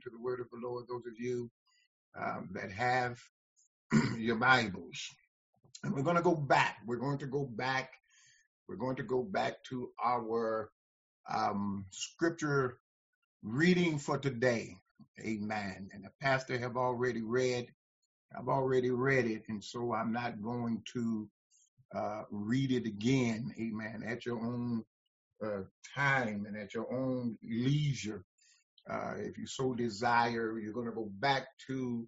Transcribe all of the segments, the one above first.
to the word of the Lord, those of you um, that have your Bibles. And we're going to go back. We're going to go back. We're going to go back to our um, scripture reading for today. Amen. And the pastor have already read. I've already read it, and so I'm not going to uh, read it again. Amen. At your own uh, time and at your own leisure. Uh, if you so desire, you're going to go back to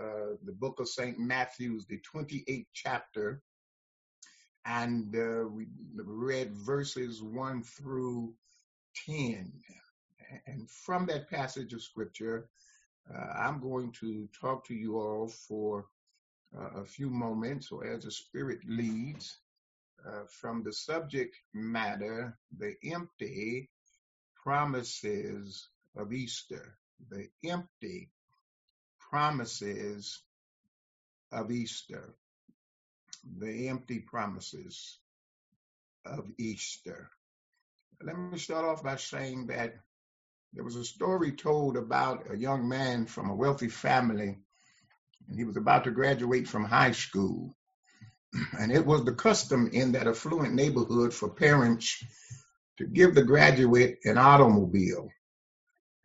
uh, the book of St. Matthew's, the 28th chapter, and uh, we read verses 1 through 10. And from that passage of scripture, uh, I'm going to talk to you all for uh, a few moments, or as the Spirit leads, from the subject matter, the empty promises of Easter, the empty promises of Easter, the empty promises of Easter. Let me start off by saying that there was a story told about a young man from a wealthy family, and he was about to graduate from high school. And it was the custom in that affluent neighborhood for parents to give the graduate an automobile.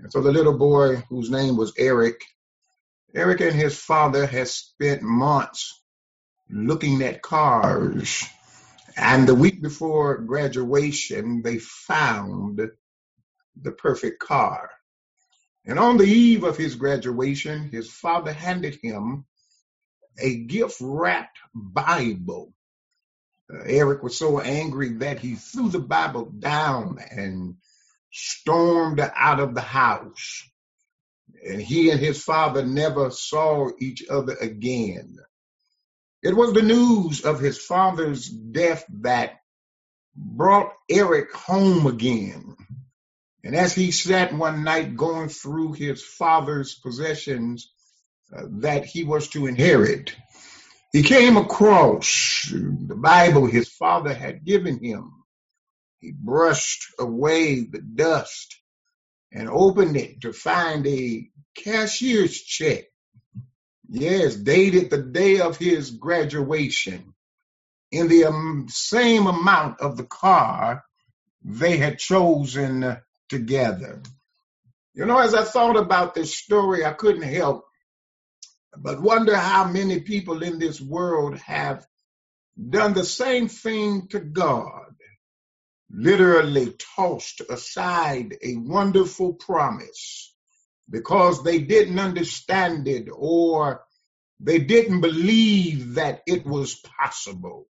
And so the little boy, whose name was Eric, Eric and his father had spent months looking at cars. And the week before graduation, they found the perfect car. And on the eve of his graduation, his father handed him a gift wrapped Bible. Uh, Eric was so angry that he threw the Bible down and stormed out of the house. And he and his father never saw each other again. It was the news of his father's death that brought Eric home again. And as he sat one night going through his father's possessions uh, that he was to inherit, he came across the Bible his father had given him. He brushed away the dust and opened it to find a cashier's check. Yes, dated the day of his graduation in the um, same amount of the car they had chosen together. You know, as I thought about this story, I couldn't help but wonder how many people in this world have done the same thing to God, literally tossed aside a wonderful promise because they didn't understand it or they didn't believe that it was possible.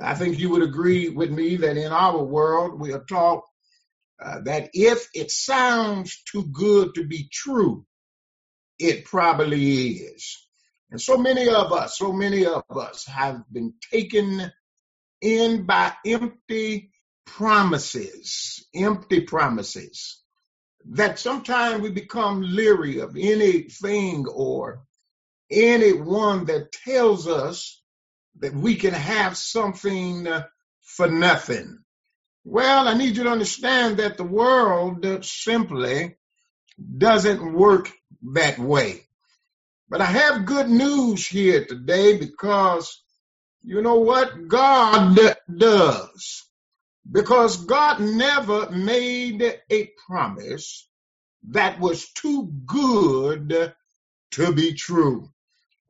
I think you would agree with me that in our world we are taught uh, that if it sounds too good to be true, it probably is. And so many of us, so many of us have been taken in by empty promises, empty promises that sometimes we become leery of anything or anyone that tells us that we can have something for nothing. Well, I need you to understand that the world simply doesn't work that way. But I have good news here today because you know what? God does. Because God never made a promise that was too good to be true.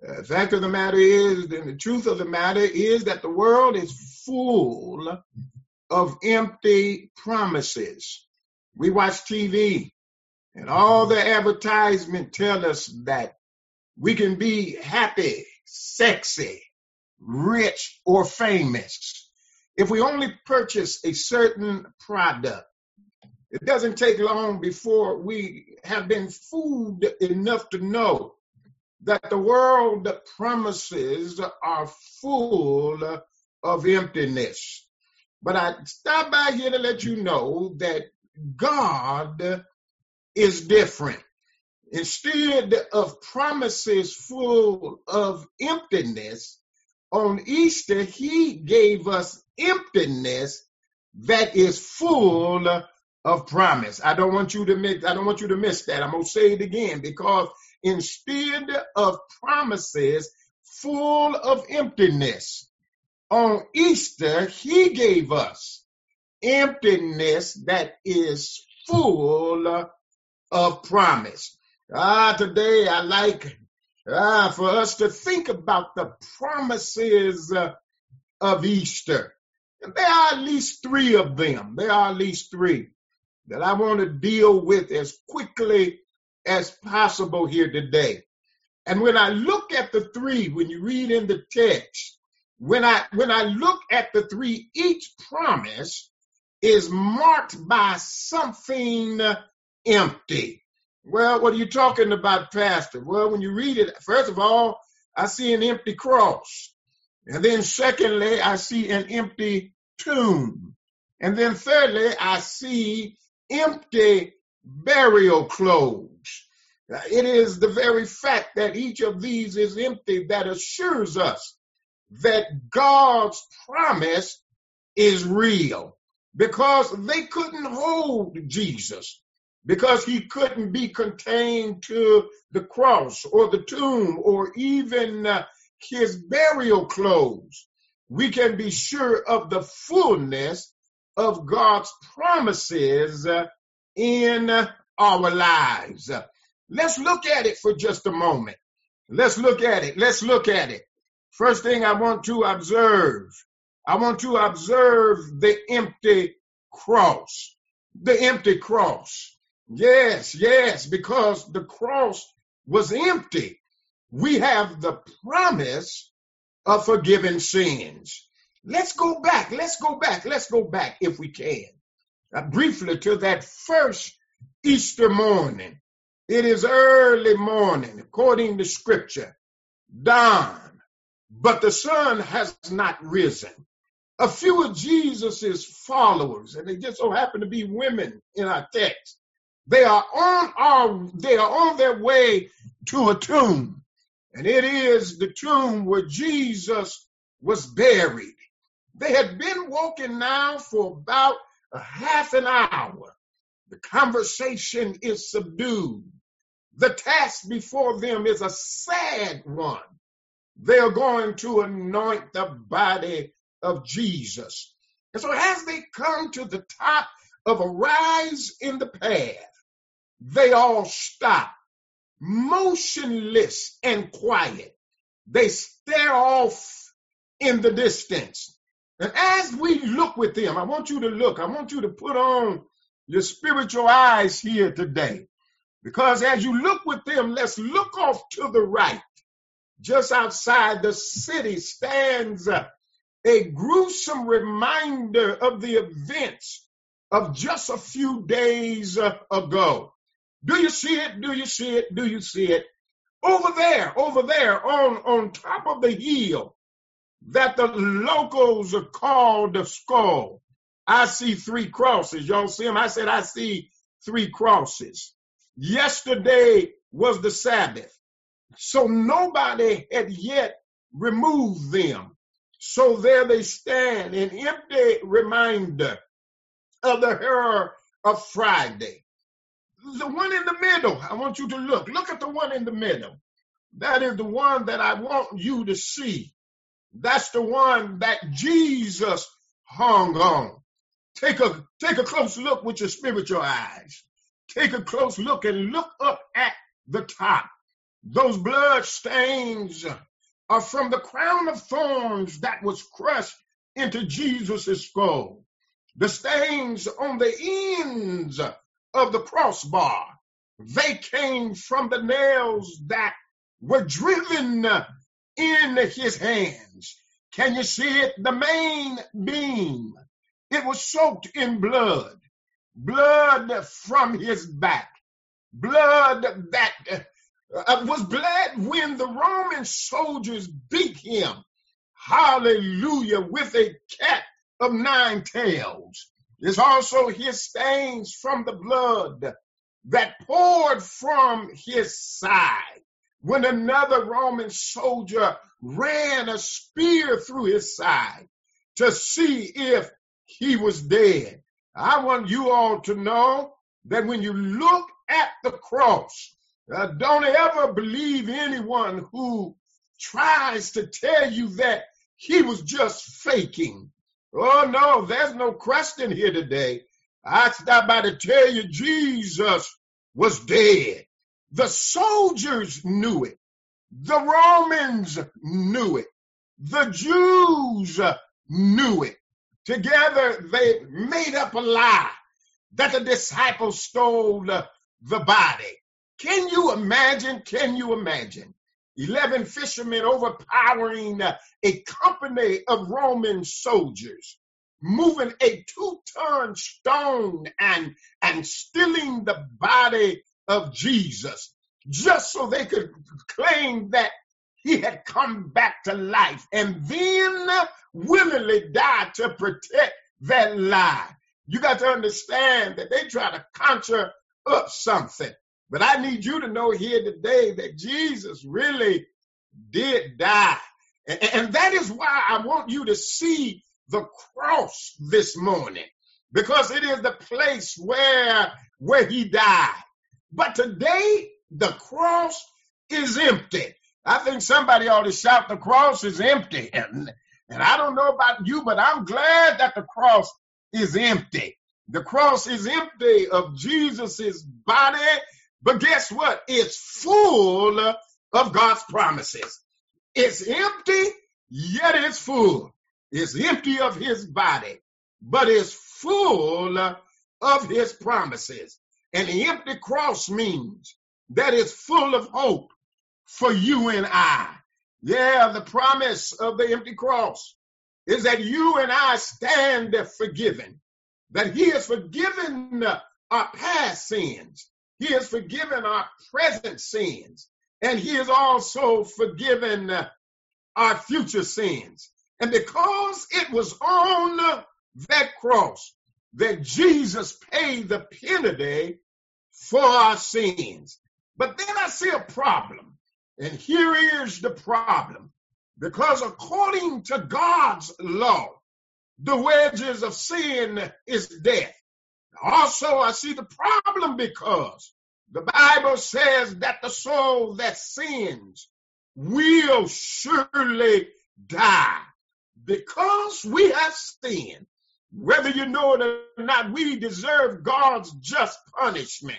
Uh, the fact of the matter is, and the truth of the matter is that the world is full of empty promises. We watch TV and all the advertisement tell us that we can be happy, sexy, rich, or famous if we only purchase a certain product. It doesn't take long before we have been fooled enough to know that the world promises are full of emptiness. But I stop by here to let you know that God is different. Instead of promises full of emptiness, on Easter, he gave us emptiness that is full of promise. I don't want you to miss, I don't want you to miss that. I'm to say it again because instead of promises full of emptiness, on Easter, he gave us emptiness that is full of promise. Ah, today I like ah, for us to think about the promises of Easter. And there are at least three of them. There are at least three that I want to deal with as quickly as possible here today. And when I look at the three, when you read in the text, when I when I look at the three, each promise is marked by something empty. Well, what are you talking about, Pastor? Well, when you read it, first of all, I see an empty cross. And then secondly, I see an empty tomb. And then thirdly, I see empty burial clothes. It is the very fact that each of these is empty that assures us that God's promise is real because they couldn't hold Jesus because he couldn't be contained to the cross or the tomb or even uh, his burial clothes. We can be sure of the fullness of God's promises uh, in our lives. Let's look at it for just a moment. Let's look at it. Let's look at it. First thing I want to observe, I want to observe the empty cross. The empty cross. Yes, yes, because the cross was empty. We have the promise of forgiving sins. Let's go back. Let's go back. Let's go back if we can. Uh, briefly to that first Easter morning. It is early morning, according to scripture. Dawn, but the sun has not risen. A few of Jesus's followers, and they just so happen to be women in our text, they are on our, they are on their way to a tomb. And it is the tomb where Jesus was buried. They had been walking now for about a half an hour. The conversation is subdued. The task before them is a sad one. They are going to anoint the body of Jesus. And so as they come to the top of a rise in the path, they all stop, motionless and quiet. They stare off in the distance. And as we look with them, I want you to look, I want you to put on your spiritual eyes here today. Because as you look with them, let's look off to the right. Just outside the city stands a gruesome reminder of the events of just a few days ago. Do you see it? Do you see it? Do you see it? Over there, over there on, on top of the hill that the locals are called the skull. I see three crosses. Y'all see them? I said, I see three crosses. Yesterday was the Sabbath. So nobody had yet removed them. So there they stand, an empty reminder of the horror of Friday the one in the middle. I want you to look. Look at the one in the middle. That is the one that I want you to see. That's the one that Jesus hung on. Take a take a close look with your spiritual eyes. Take a close look and look up at the top. Those blood stains are from the crown of thorns that was crushed into Jesus' skull. The stains on the ends of the crossbar. They came from the nails that were driven in his hands. Can you see it? The main beam. It was soaked in blood. Blood from his back. Blood that uh, was bled when the Roman soldiers beat him. Hallelujah. With a cat of nine tails. There's also his stains from the blood that poured from his side when another Roman soldier ran a spear through his side to see if he was dead. I want you all to know that when you look at the cross, uh, don't ever believe anyone who tries to tell you that he was just faking. Oh no, there's no question here today. I stopped by to tell you Jesus was dead. The soldiers knew it. The Romans knew it. The Jews knew it. Together they made up a lie that the disciples stole the body. Can you imagine? Can you imagine? 11 fishermen overpowering a company of Roman soldiers, moving a two ton stone and, and stealing the body of Jesus just so they could claim that he had come back to life and then willingly died to protect that lie. You got to understand that they try to conjure up something. But I need you to know here today that Jesus really did die. And that is why I want you to see the cross this morning because it is the place where where he died. But today the cross is empty. I think somebody ought to shout the cross is empty. And, and I don't know about you, but I'm glad that the cross is empty. The cross is empty of Jesus's body, but guess what? It's full of God's promises. It's empty, yet it's full. It's empty of his body, but it's full of his promises. And the empty cross means that it's full of hope for you and I. Yeah, the promise of the empty cross is that you and I stand forgiven, that He has forgiven our past sins, He has forgiven our present sins, and He has also forgiven uh, our future sins. And because it was on that cross that Jesus paid the penalty for our sins. But then I see a problem. And here is the problem. Because according to God's law, the wages of sin is death. Also, I see the problem because the Bible says that the soul that sins will surely die. Because we have sinned, whether you know it or not, we deserve God's just punishment.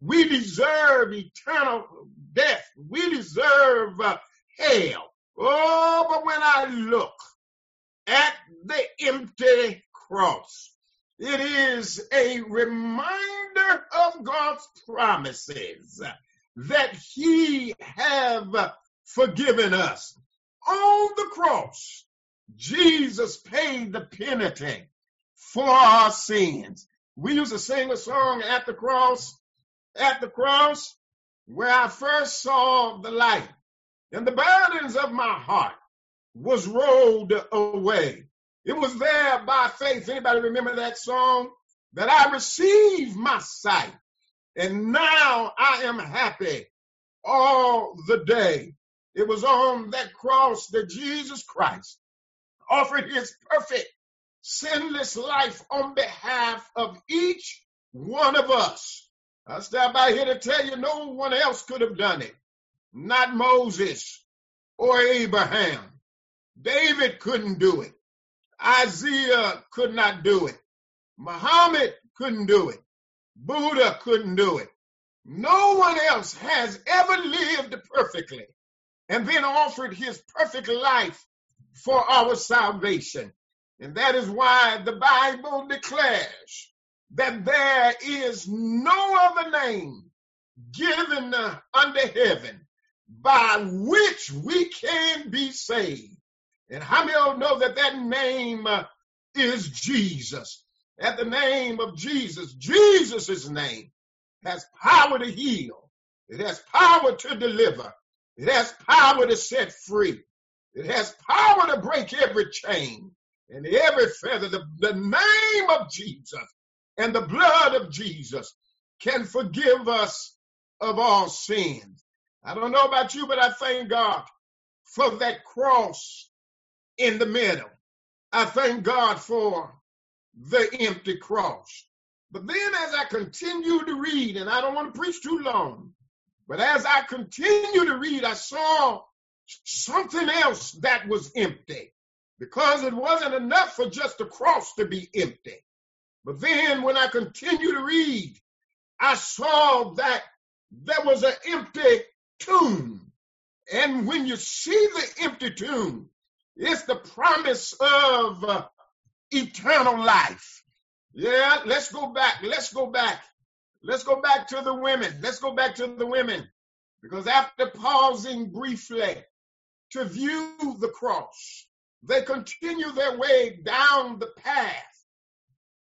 We deserve eternal death. We deserve uh, hell. Oh, but when I look at the empty cross, it is a reminder of God's promises that he have forgiven us. On the cross, Jesus paid the penalty for our sins. We used to sing a song at the cross at the cross where I first saw the light and the burdens of my heart was rolled away. It was there by faith. Anybody remember that song? That I received my sight and now I am happy all the day. It was on that cross that Jesus Christ offered his perfect sinless life on behalf of each one of us. I stop by here to tell you no one else could have done it. Not Moses or Abraham. David couldn't do it. Isaiah could not do it. Muhammad couldn't do it. Buddha couldn't do it. No one else has ever lived perfectly and then offered his perfect life for our salvation. And that is why the Bible declares that there is no other name given under heaven by which we can be saved. And how many of you know that that name uh, is Jesus? At the name of Jesus, Jesus' name has power to heal. It has power to deliver. It has power to set free. It has power to break every chain and every feather. The, the name of Jesus and the blood of Jesus can forgive us of all sins. I don't know about you, but I thank God for that cross in the middle. I thank God for the empty cross. But then as I continue to read, and I don't want to preach too long, but as I continue to read, I saw something else that was empty because it wasn't enough for just the cross to be empty. But then when I continue to read, I saw that there was an empty tomb. And when you see the empty tomb, it's the promise of uh, eternal life. Yeah, let's go back. Let's go back. Let's go back to the women. Let's go back to the women. Because after pausing briefly to view the cross, they continue their way down the path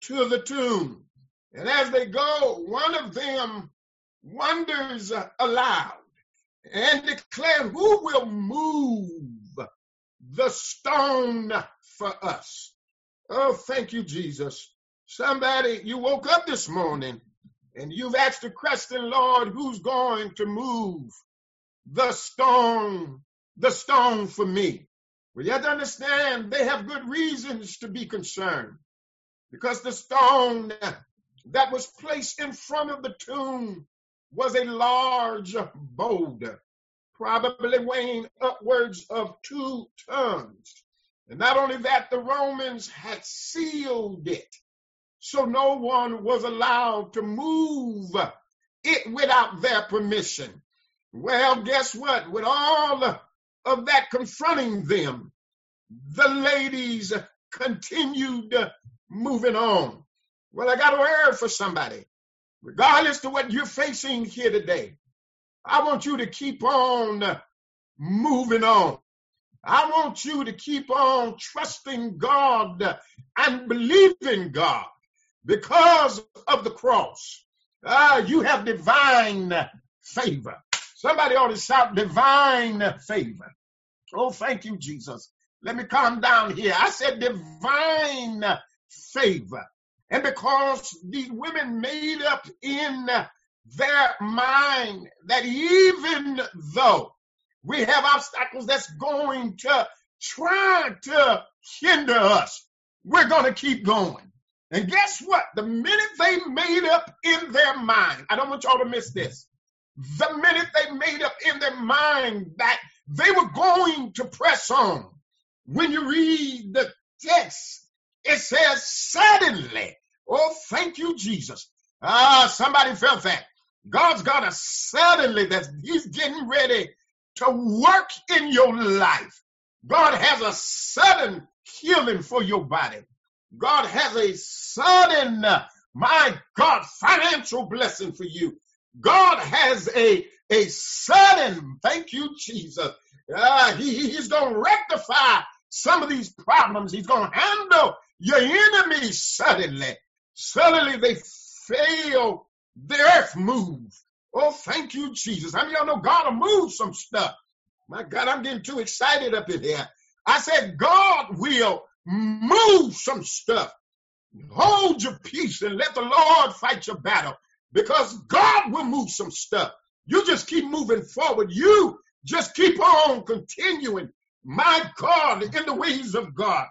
to the tomb. And as they go, one of them wonders aloud and declares, Who will move the stone for us? Oh, thank you, Jesus. Somebody, you woke up this morning and you've asked the question, Lord, who's going to move the stone, the stone for me? Well, you have to understand they have good reasons to be concerned because the stone that was placed in front of the tomb was a large boulder, probably weighing upwards of two tons. And not only that, the Romans had sealed it. So no one was allowed to move it without their permission. Well, guess what? With all of that confronting them, the ladies continued moving on. Well, I got a word for somebody. Regardless to what you're facing here today, I want you to keep on moving on. I want you to keep on trusting God and believing God because of the cross. Uh, you have divine favor. Somebody ought to shout divine favor. Oh, thank you, Jesus. Let me calm down here. I said divine favor. And because these women made up in their mind that even though we have obstacles that's going to try to hinder us. We're going to keep going. And guess what? The minute they made up in their mind, I don't want y'all to miss this. The minute they made up in their mind that they were going to press on, when you read the text, it says, suddenly, oh, thank you, Jesus. Ah, somebody felt that. God's got a suddenly that he's getting ready to work in your life. God has a sudden healing for your body. God has a sudden, my God, financial blessing for you. God has a, a sudden, thank you, Jesus. Uh, he, he's going to rectify some of these problems. He's going to handle your enemies suddenly. Suddenly they fail. The earth moves. Oh, thank you, Jesus. I mean, y'all know God will move some stuff. My God, I'm getting too excited up in here. I said, God will move some stuff. Hold your peace and let the Lord fight your battle because God will move some stuff. You just keep moving forward. You just keep on continuing, my God, in the ways of God.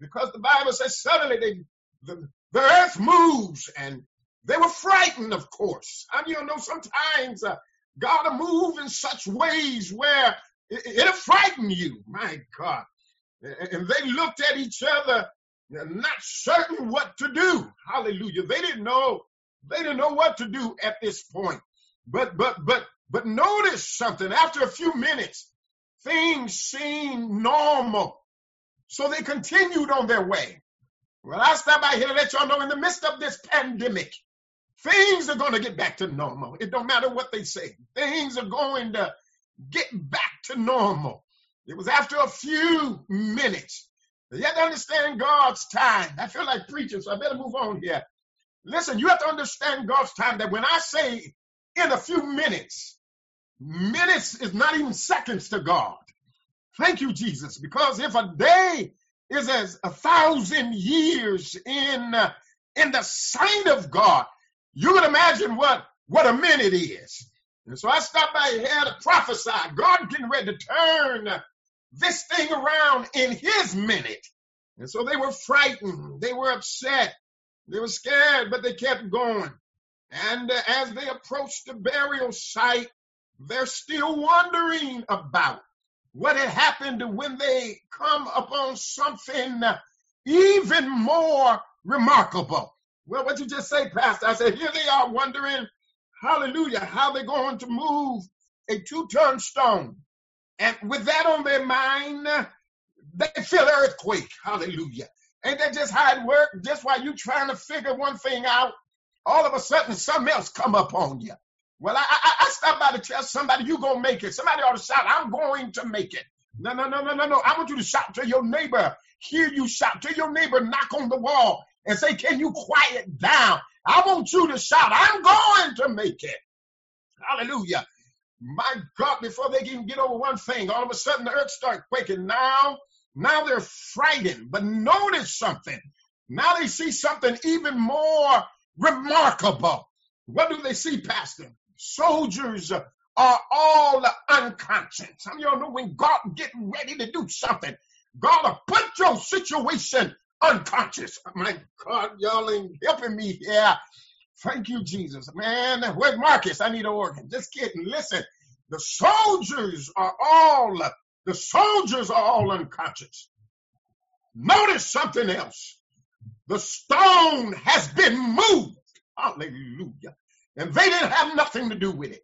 Because the Bible says suddenly they, the, the earth moves and they were frightened, of course. I mean, you know, sometimes uh, God will move in such ways where it, it'll frighten you. My God. And they looked at each other, not certain what to do. Hallelujah. They didn't know. They didn't know what to do at this point. But, but, but, but notice something. After a few minutes, things seemed normal. So they continued on their way. Well, I stop by here to let y'all know in the midst of this pandemic, Things are going to get back to normal. It don't matter what they say. Things are going to get back to normal. It was after a few minutes. You have to understand God's time. I feel like preaching, so I better move on here. Listen, you have to understand God's time that when I say in a few minutes, minutes is not even seconds to God. Thank you, Jesus, because if a day is as a thousand years in, in the sight of God, you can imagine what, what a minute is. And so I stopped by here to prophesy. God getting ready to turn this thing around in his minute. And so they were frightened. They were upset. They were scared, but they kept going. And uh, as they approached the burial site, they're still wondering about what had happened when they come upon something even more remarkable. Well, what you just say, Pastor? I said, here they are wondering, hallelujah, how they're going to move a two-ton stone. And with that on their mind, they feel earthquake. Hallelujah. Ain't that just how it works? Just while you trying to figure one thing out, all of a sudden something else come up on you. Well, I, I, I stopped by to tell somebody you gonna make it. Somebody ought to shout, I'm going to make it. No, no, no, no, no, no. I want you to shout to your neighbor. Hear you shout to your neighbor, knock on the wall and say, Can you quiet down? I want you to shout, I'm going to make it. Hallelujah. My God, before they can get over one thing, all of a sudden the earth starts quaking. Now, now they're frightened. But notice something. Now they see something even more remarkable. What do they see, Pastor? Soldiers are all unconscious. Some of y'all know when God get ready to do something, God will put your situation unconscious. My God, y'all ain't helping me here. Thank you, Jesus. Man, where's Marcus? I need an organ. Just kidding. Listen, the soldiers are all, the soldiers are all unconscious. Notice something else. The stone has been moved. Hallelujah. And they didn't have nothing to do with it.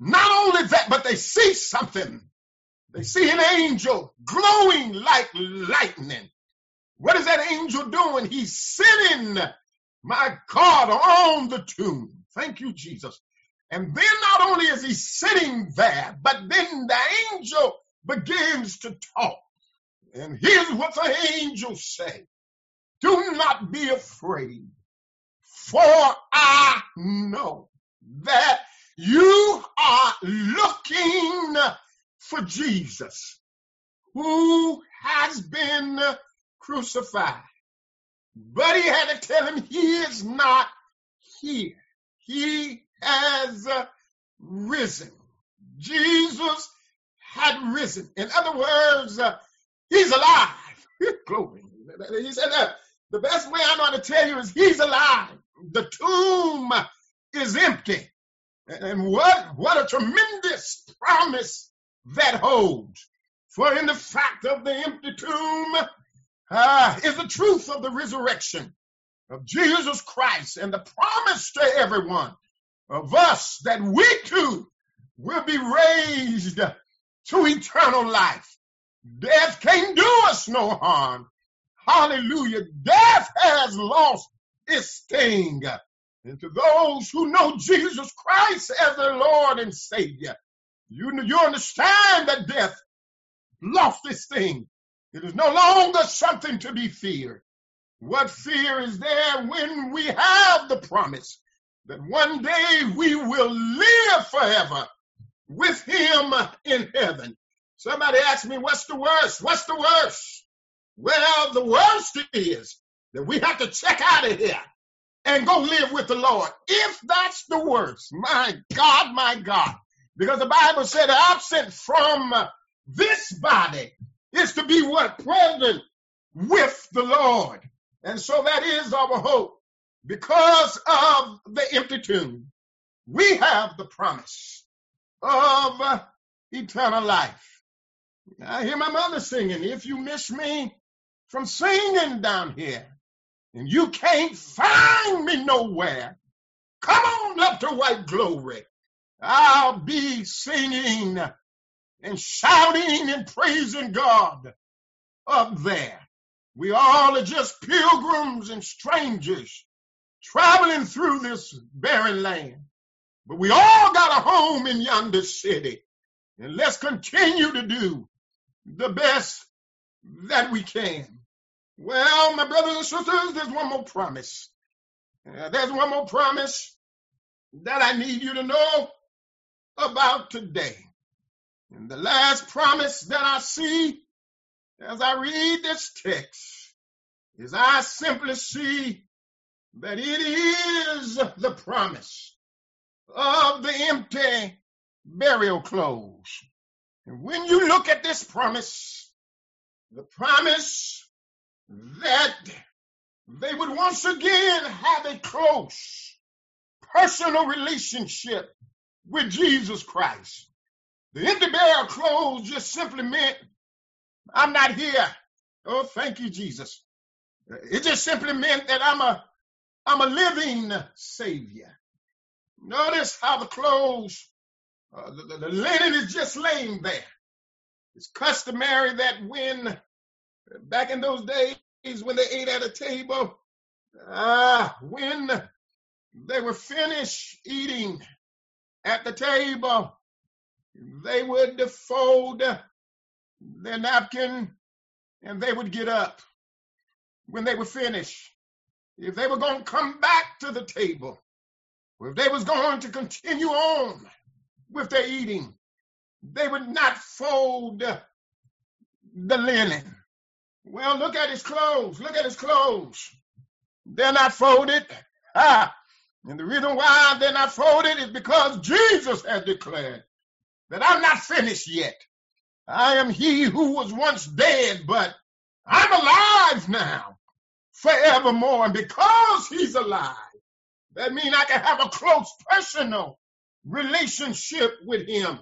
Not only that, but they see something. They see an angel glowing like lightning. What is that angel doing? He's sitting, my God, on the tomb. Thank you, Jesus. And then not only is he sitting there, but then the angel begins to talk. And here's what the angel say. Do not be afraid, for I know that you are looking for Jesus, who has been crucified. But he had to tell him he is not here. He has risen. Jesus had risen. In other words, uh, he's alive. Glory. He said the best way I know how to tell you is he's alive. The tomb is empty. And what, what a tremendous promise that holds. For in the fact of the empty tomb, uh, is the truth of the resurrection of Jesus Christ and the promise to everyone of us that we too will be raised to eternal life. Death can't do us no harm. Hallelujah. Death has lost its sting. And to those who know Jesus Christ as their Lord and Savior, you, you understand that death lost its sting. It is no longer something to be feared. What fear is there when we have the promise that one day we will live forever with him in heaven? Somebody asked me, what's the worst? What's the worst? Well, the worst is that we have to check out of here and go live with the Lord. If that's the worst, my God, my God, because the Bible said absent from this body is to be what? Present with the Lord. And so that is our hope. Because of the empty tomb, we have the promise of eternal life. I hear my mother singing, if you miss me from singing down here, and you can't find me nowhere, come on up to white glory. I'll be singing and shouting and praising God up there. We all are just pilgrims and strangers traveling through this barren land. But we all got a home in yonder city. And let's continue to do the best that we can. Well, my brothers and sisters, there's one more promise. Uh, there's one more promise that I need you to know about today. And the last promise that I see as I read this text is I simply see that it is the promise of the empty burial clothes. And when you look at this promise, the promise that they would once again have a close personal relationship with Jesus Christ. The empty barrel clothes just simply meant, I'm not here. Oh, thank you, Jesus. It just simply meant that I'm a, I'm a living savior. Notice how the clothes, uh, the, the, the linen is just laying there. It's customary that when, back in those days when they ate at a table, ah, when they were finished eating at the table, they would fold their napkin and they would get up when they were finished. If they were going to come back to the table, or if they was going to continue on with their eating, they would not fold the linen. Well, look at his clothes. Look at his clothes. They're not folded. Ah, and the reason why they're not folded is because Jesus has declared that I'm not finished yet. I am he who was once dead, but I'm alive now forevermore. And because he's alive, that means I can have a close personal relationship with him.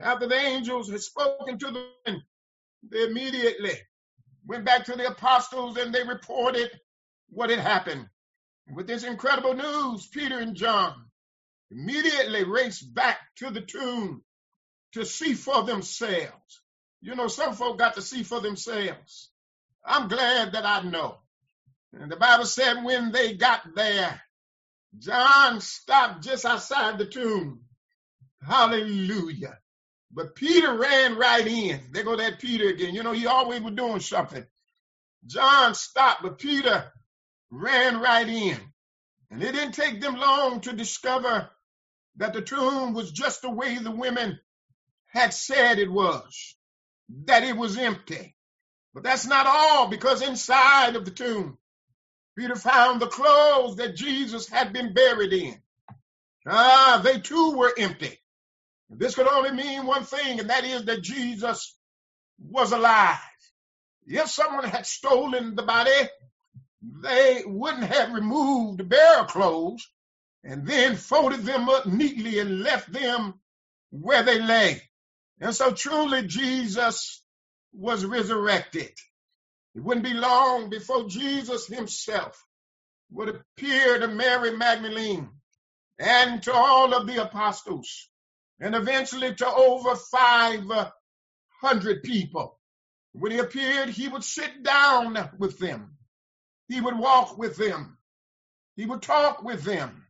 After the angels had spoken to them, they immediately went back to the apostles and they reported what had happened. With this incredible news, Peter and John immediately raced back to the tomb to see for themselves. You know, some folk got to see for themselves. I'm glad that I know. And the Bible said when they got there, John stopped just outside the tomb. Hallelujah. But Peter ran right in. There go that Peter again. You know, he always was doing something. John stopped, but Peter ran right in. And it didn't take them long to discover that the tomb was just the way the women had said it was, that it was empty. But that's not all, because inside of the tomb, Peter found the clothes that Jesus had been buried in. Ah, they too were empty. This could only mean one thing, and that is that Jesus was alive. If someone had stolen the body, they wouldn't have removed the burial clothes and then folded them up neatly and left them where they lay. And so truly Jesus was resurrected. It wouldn't be long before Jesus himself would appear to Mary Magdalene and to all of the apostles and eventually to over 500 people. When he appeared, he would sit down with them he would walk with them. He would talk with them.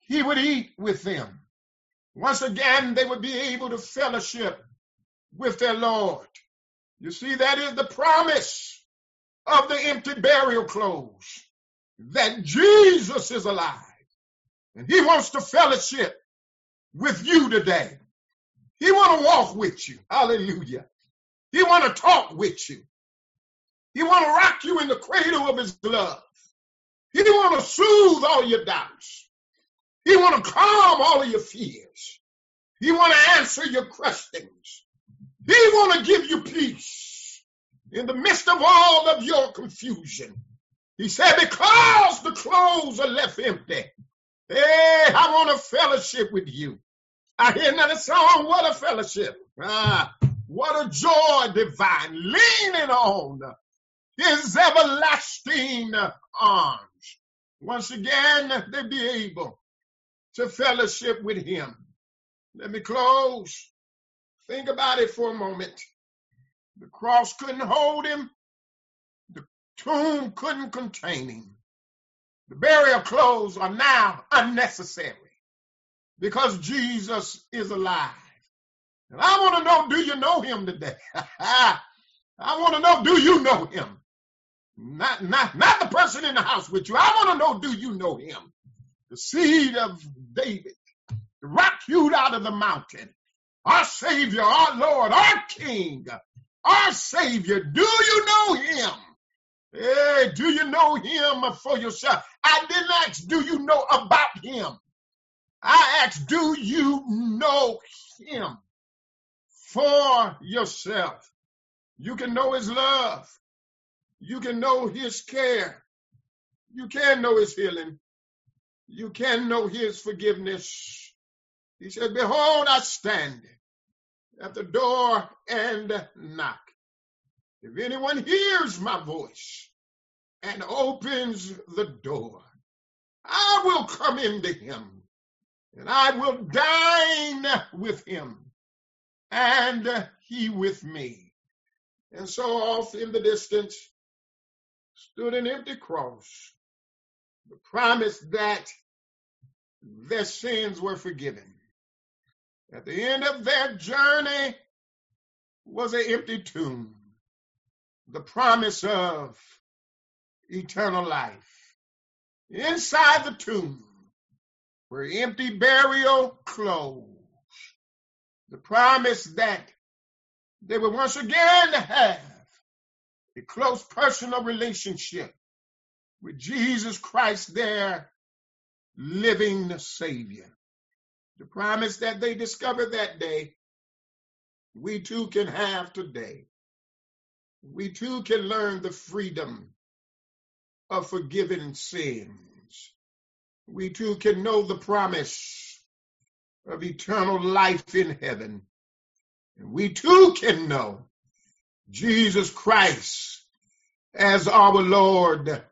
He would eat with them. Once again, they would be able to fellowship with their Lord. You see, that is the promise of the empty burial clothes that Jesus is alive and he wants to fellowship with you today. He want to walk with you. Hallelujah. He want to talk with you. He want to rock you in the cradle of his love. He want to soothe all your doubts. He want to calm all of your fears. He want to answer your questions. He want to give you peace in the midst of all of your confusion. He said, because the clothes are left empty, hey, I want a fellowship with you. I hear another song, what a fellowship. Ah, what a joy divine, leaning on his everlasting arms. Once again, they be able to fellowship with him. Let me close. Think about it for a moment. The cross couldn't hold him. The tomb couldn't contain him. The burial clothes are now unnecessary because Jesus is alive. And I want to know, do you know him today? I want to know, do you know him? Not, not, not the person in the house with you. I want to know, do you know him? The seed of David, the rock hewed out of the mountain. Our Savior, our Lord, our King, our Savior. Do you know him? Hey, do you know him for yourself? I didn't ask, do you know about him? I asked, do you know him for yourself? You can know his love. you can know his care. You can know his healing. You can know his forgiveness. He said, Behold, I stand at the door and knock. If anyone hears my voice and opens the door, I will come into him and I will dine with him and he with me. And so off in the distance stood an empty cross, the promise that their sins were forgiven. At the end of their journey was an empty tomb, the promise of eternal life. Inside the tomb were empty burial clothes, the promise that they would once again have a close personal relationship with Jesus Christ, their living Savior. The promise that they discovered that day, we too can have today. We too can learn the freedom of forgiven sins. We too can know the promise of eternal life in heaven. And we too can know Jesus Christ as our Lord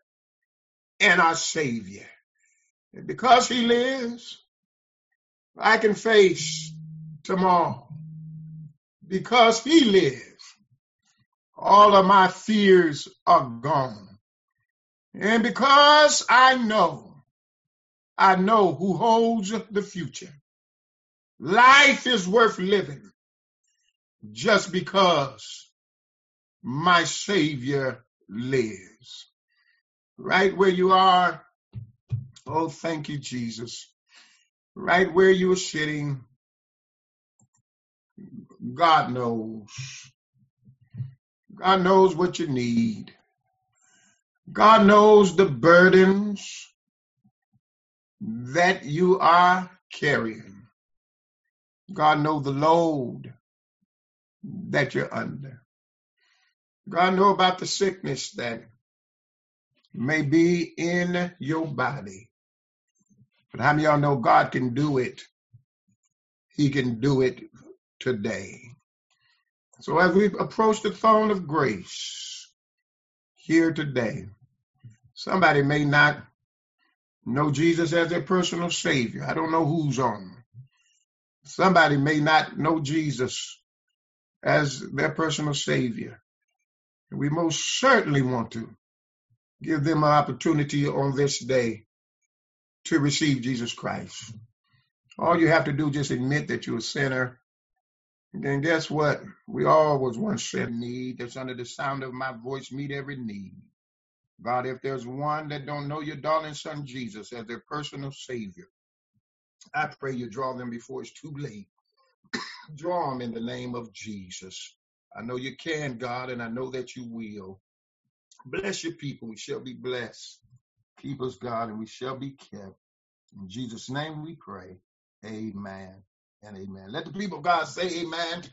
and our Savior. And because He lives, I can face tomorrow. Because He lives, all of my fears are gone. And because I know, I know who holds the future. Life is worth living just because my Savior lives. Right where you are, oh, thank you, Jesus. Right where you are sitting, God knows. God knows what you need. God knows the burdens that you are carrying. God knows the load that you're under. God knows about the sickness that may be in your body. But how many y'all know God can do it? He can do it today. So as we approach the throne of grace here today, somebody may not know Jesus as their personal savior. I don't know who's on. Somebody may not know Jesus as their personal savior. We most certainly want to give them an opportunity on this day to receive Jesus Christ. All you have to do is just admit that you're a sinner. And then guess what? We all was once said need that's under the sound of my voice meet every need. God, if there's one that don't know your darling son Jesus as their personal savior, I pray you draw them before it's too late. draw them in the name of Jesus. I know you can, God, and I know that you will. Bless your people. We shall be blessed. Keep us, God, and we shall be kept. In Jesus' name we pray. Amen and amen. Let the people of God say amen.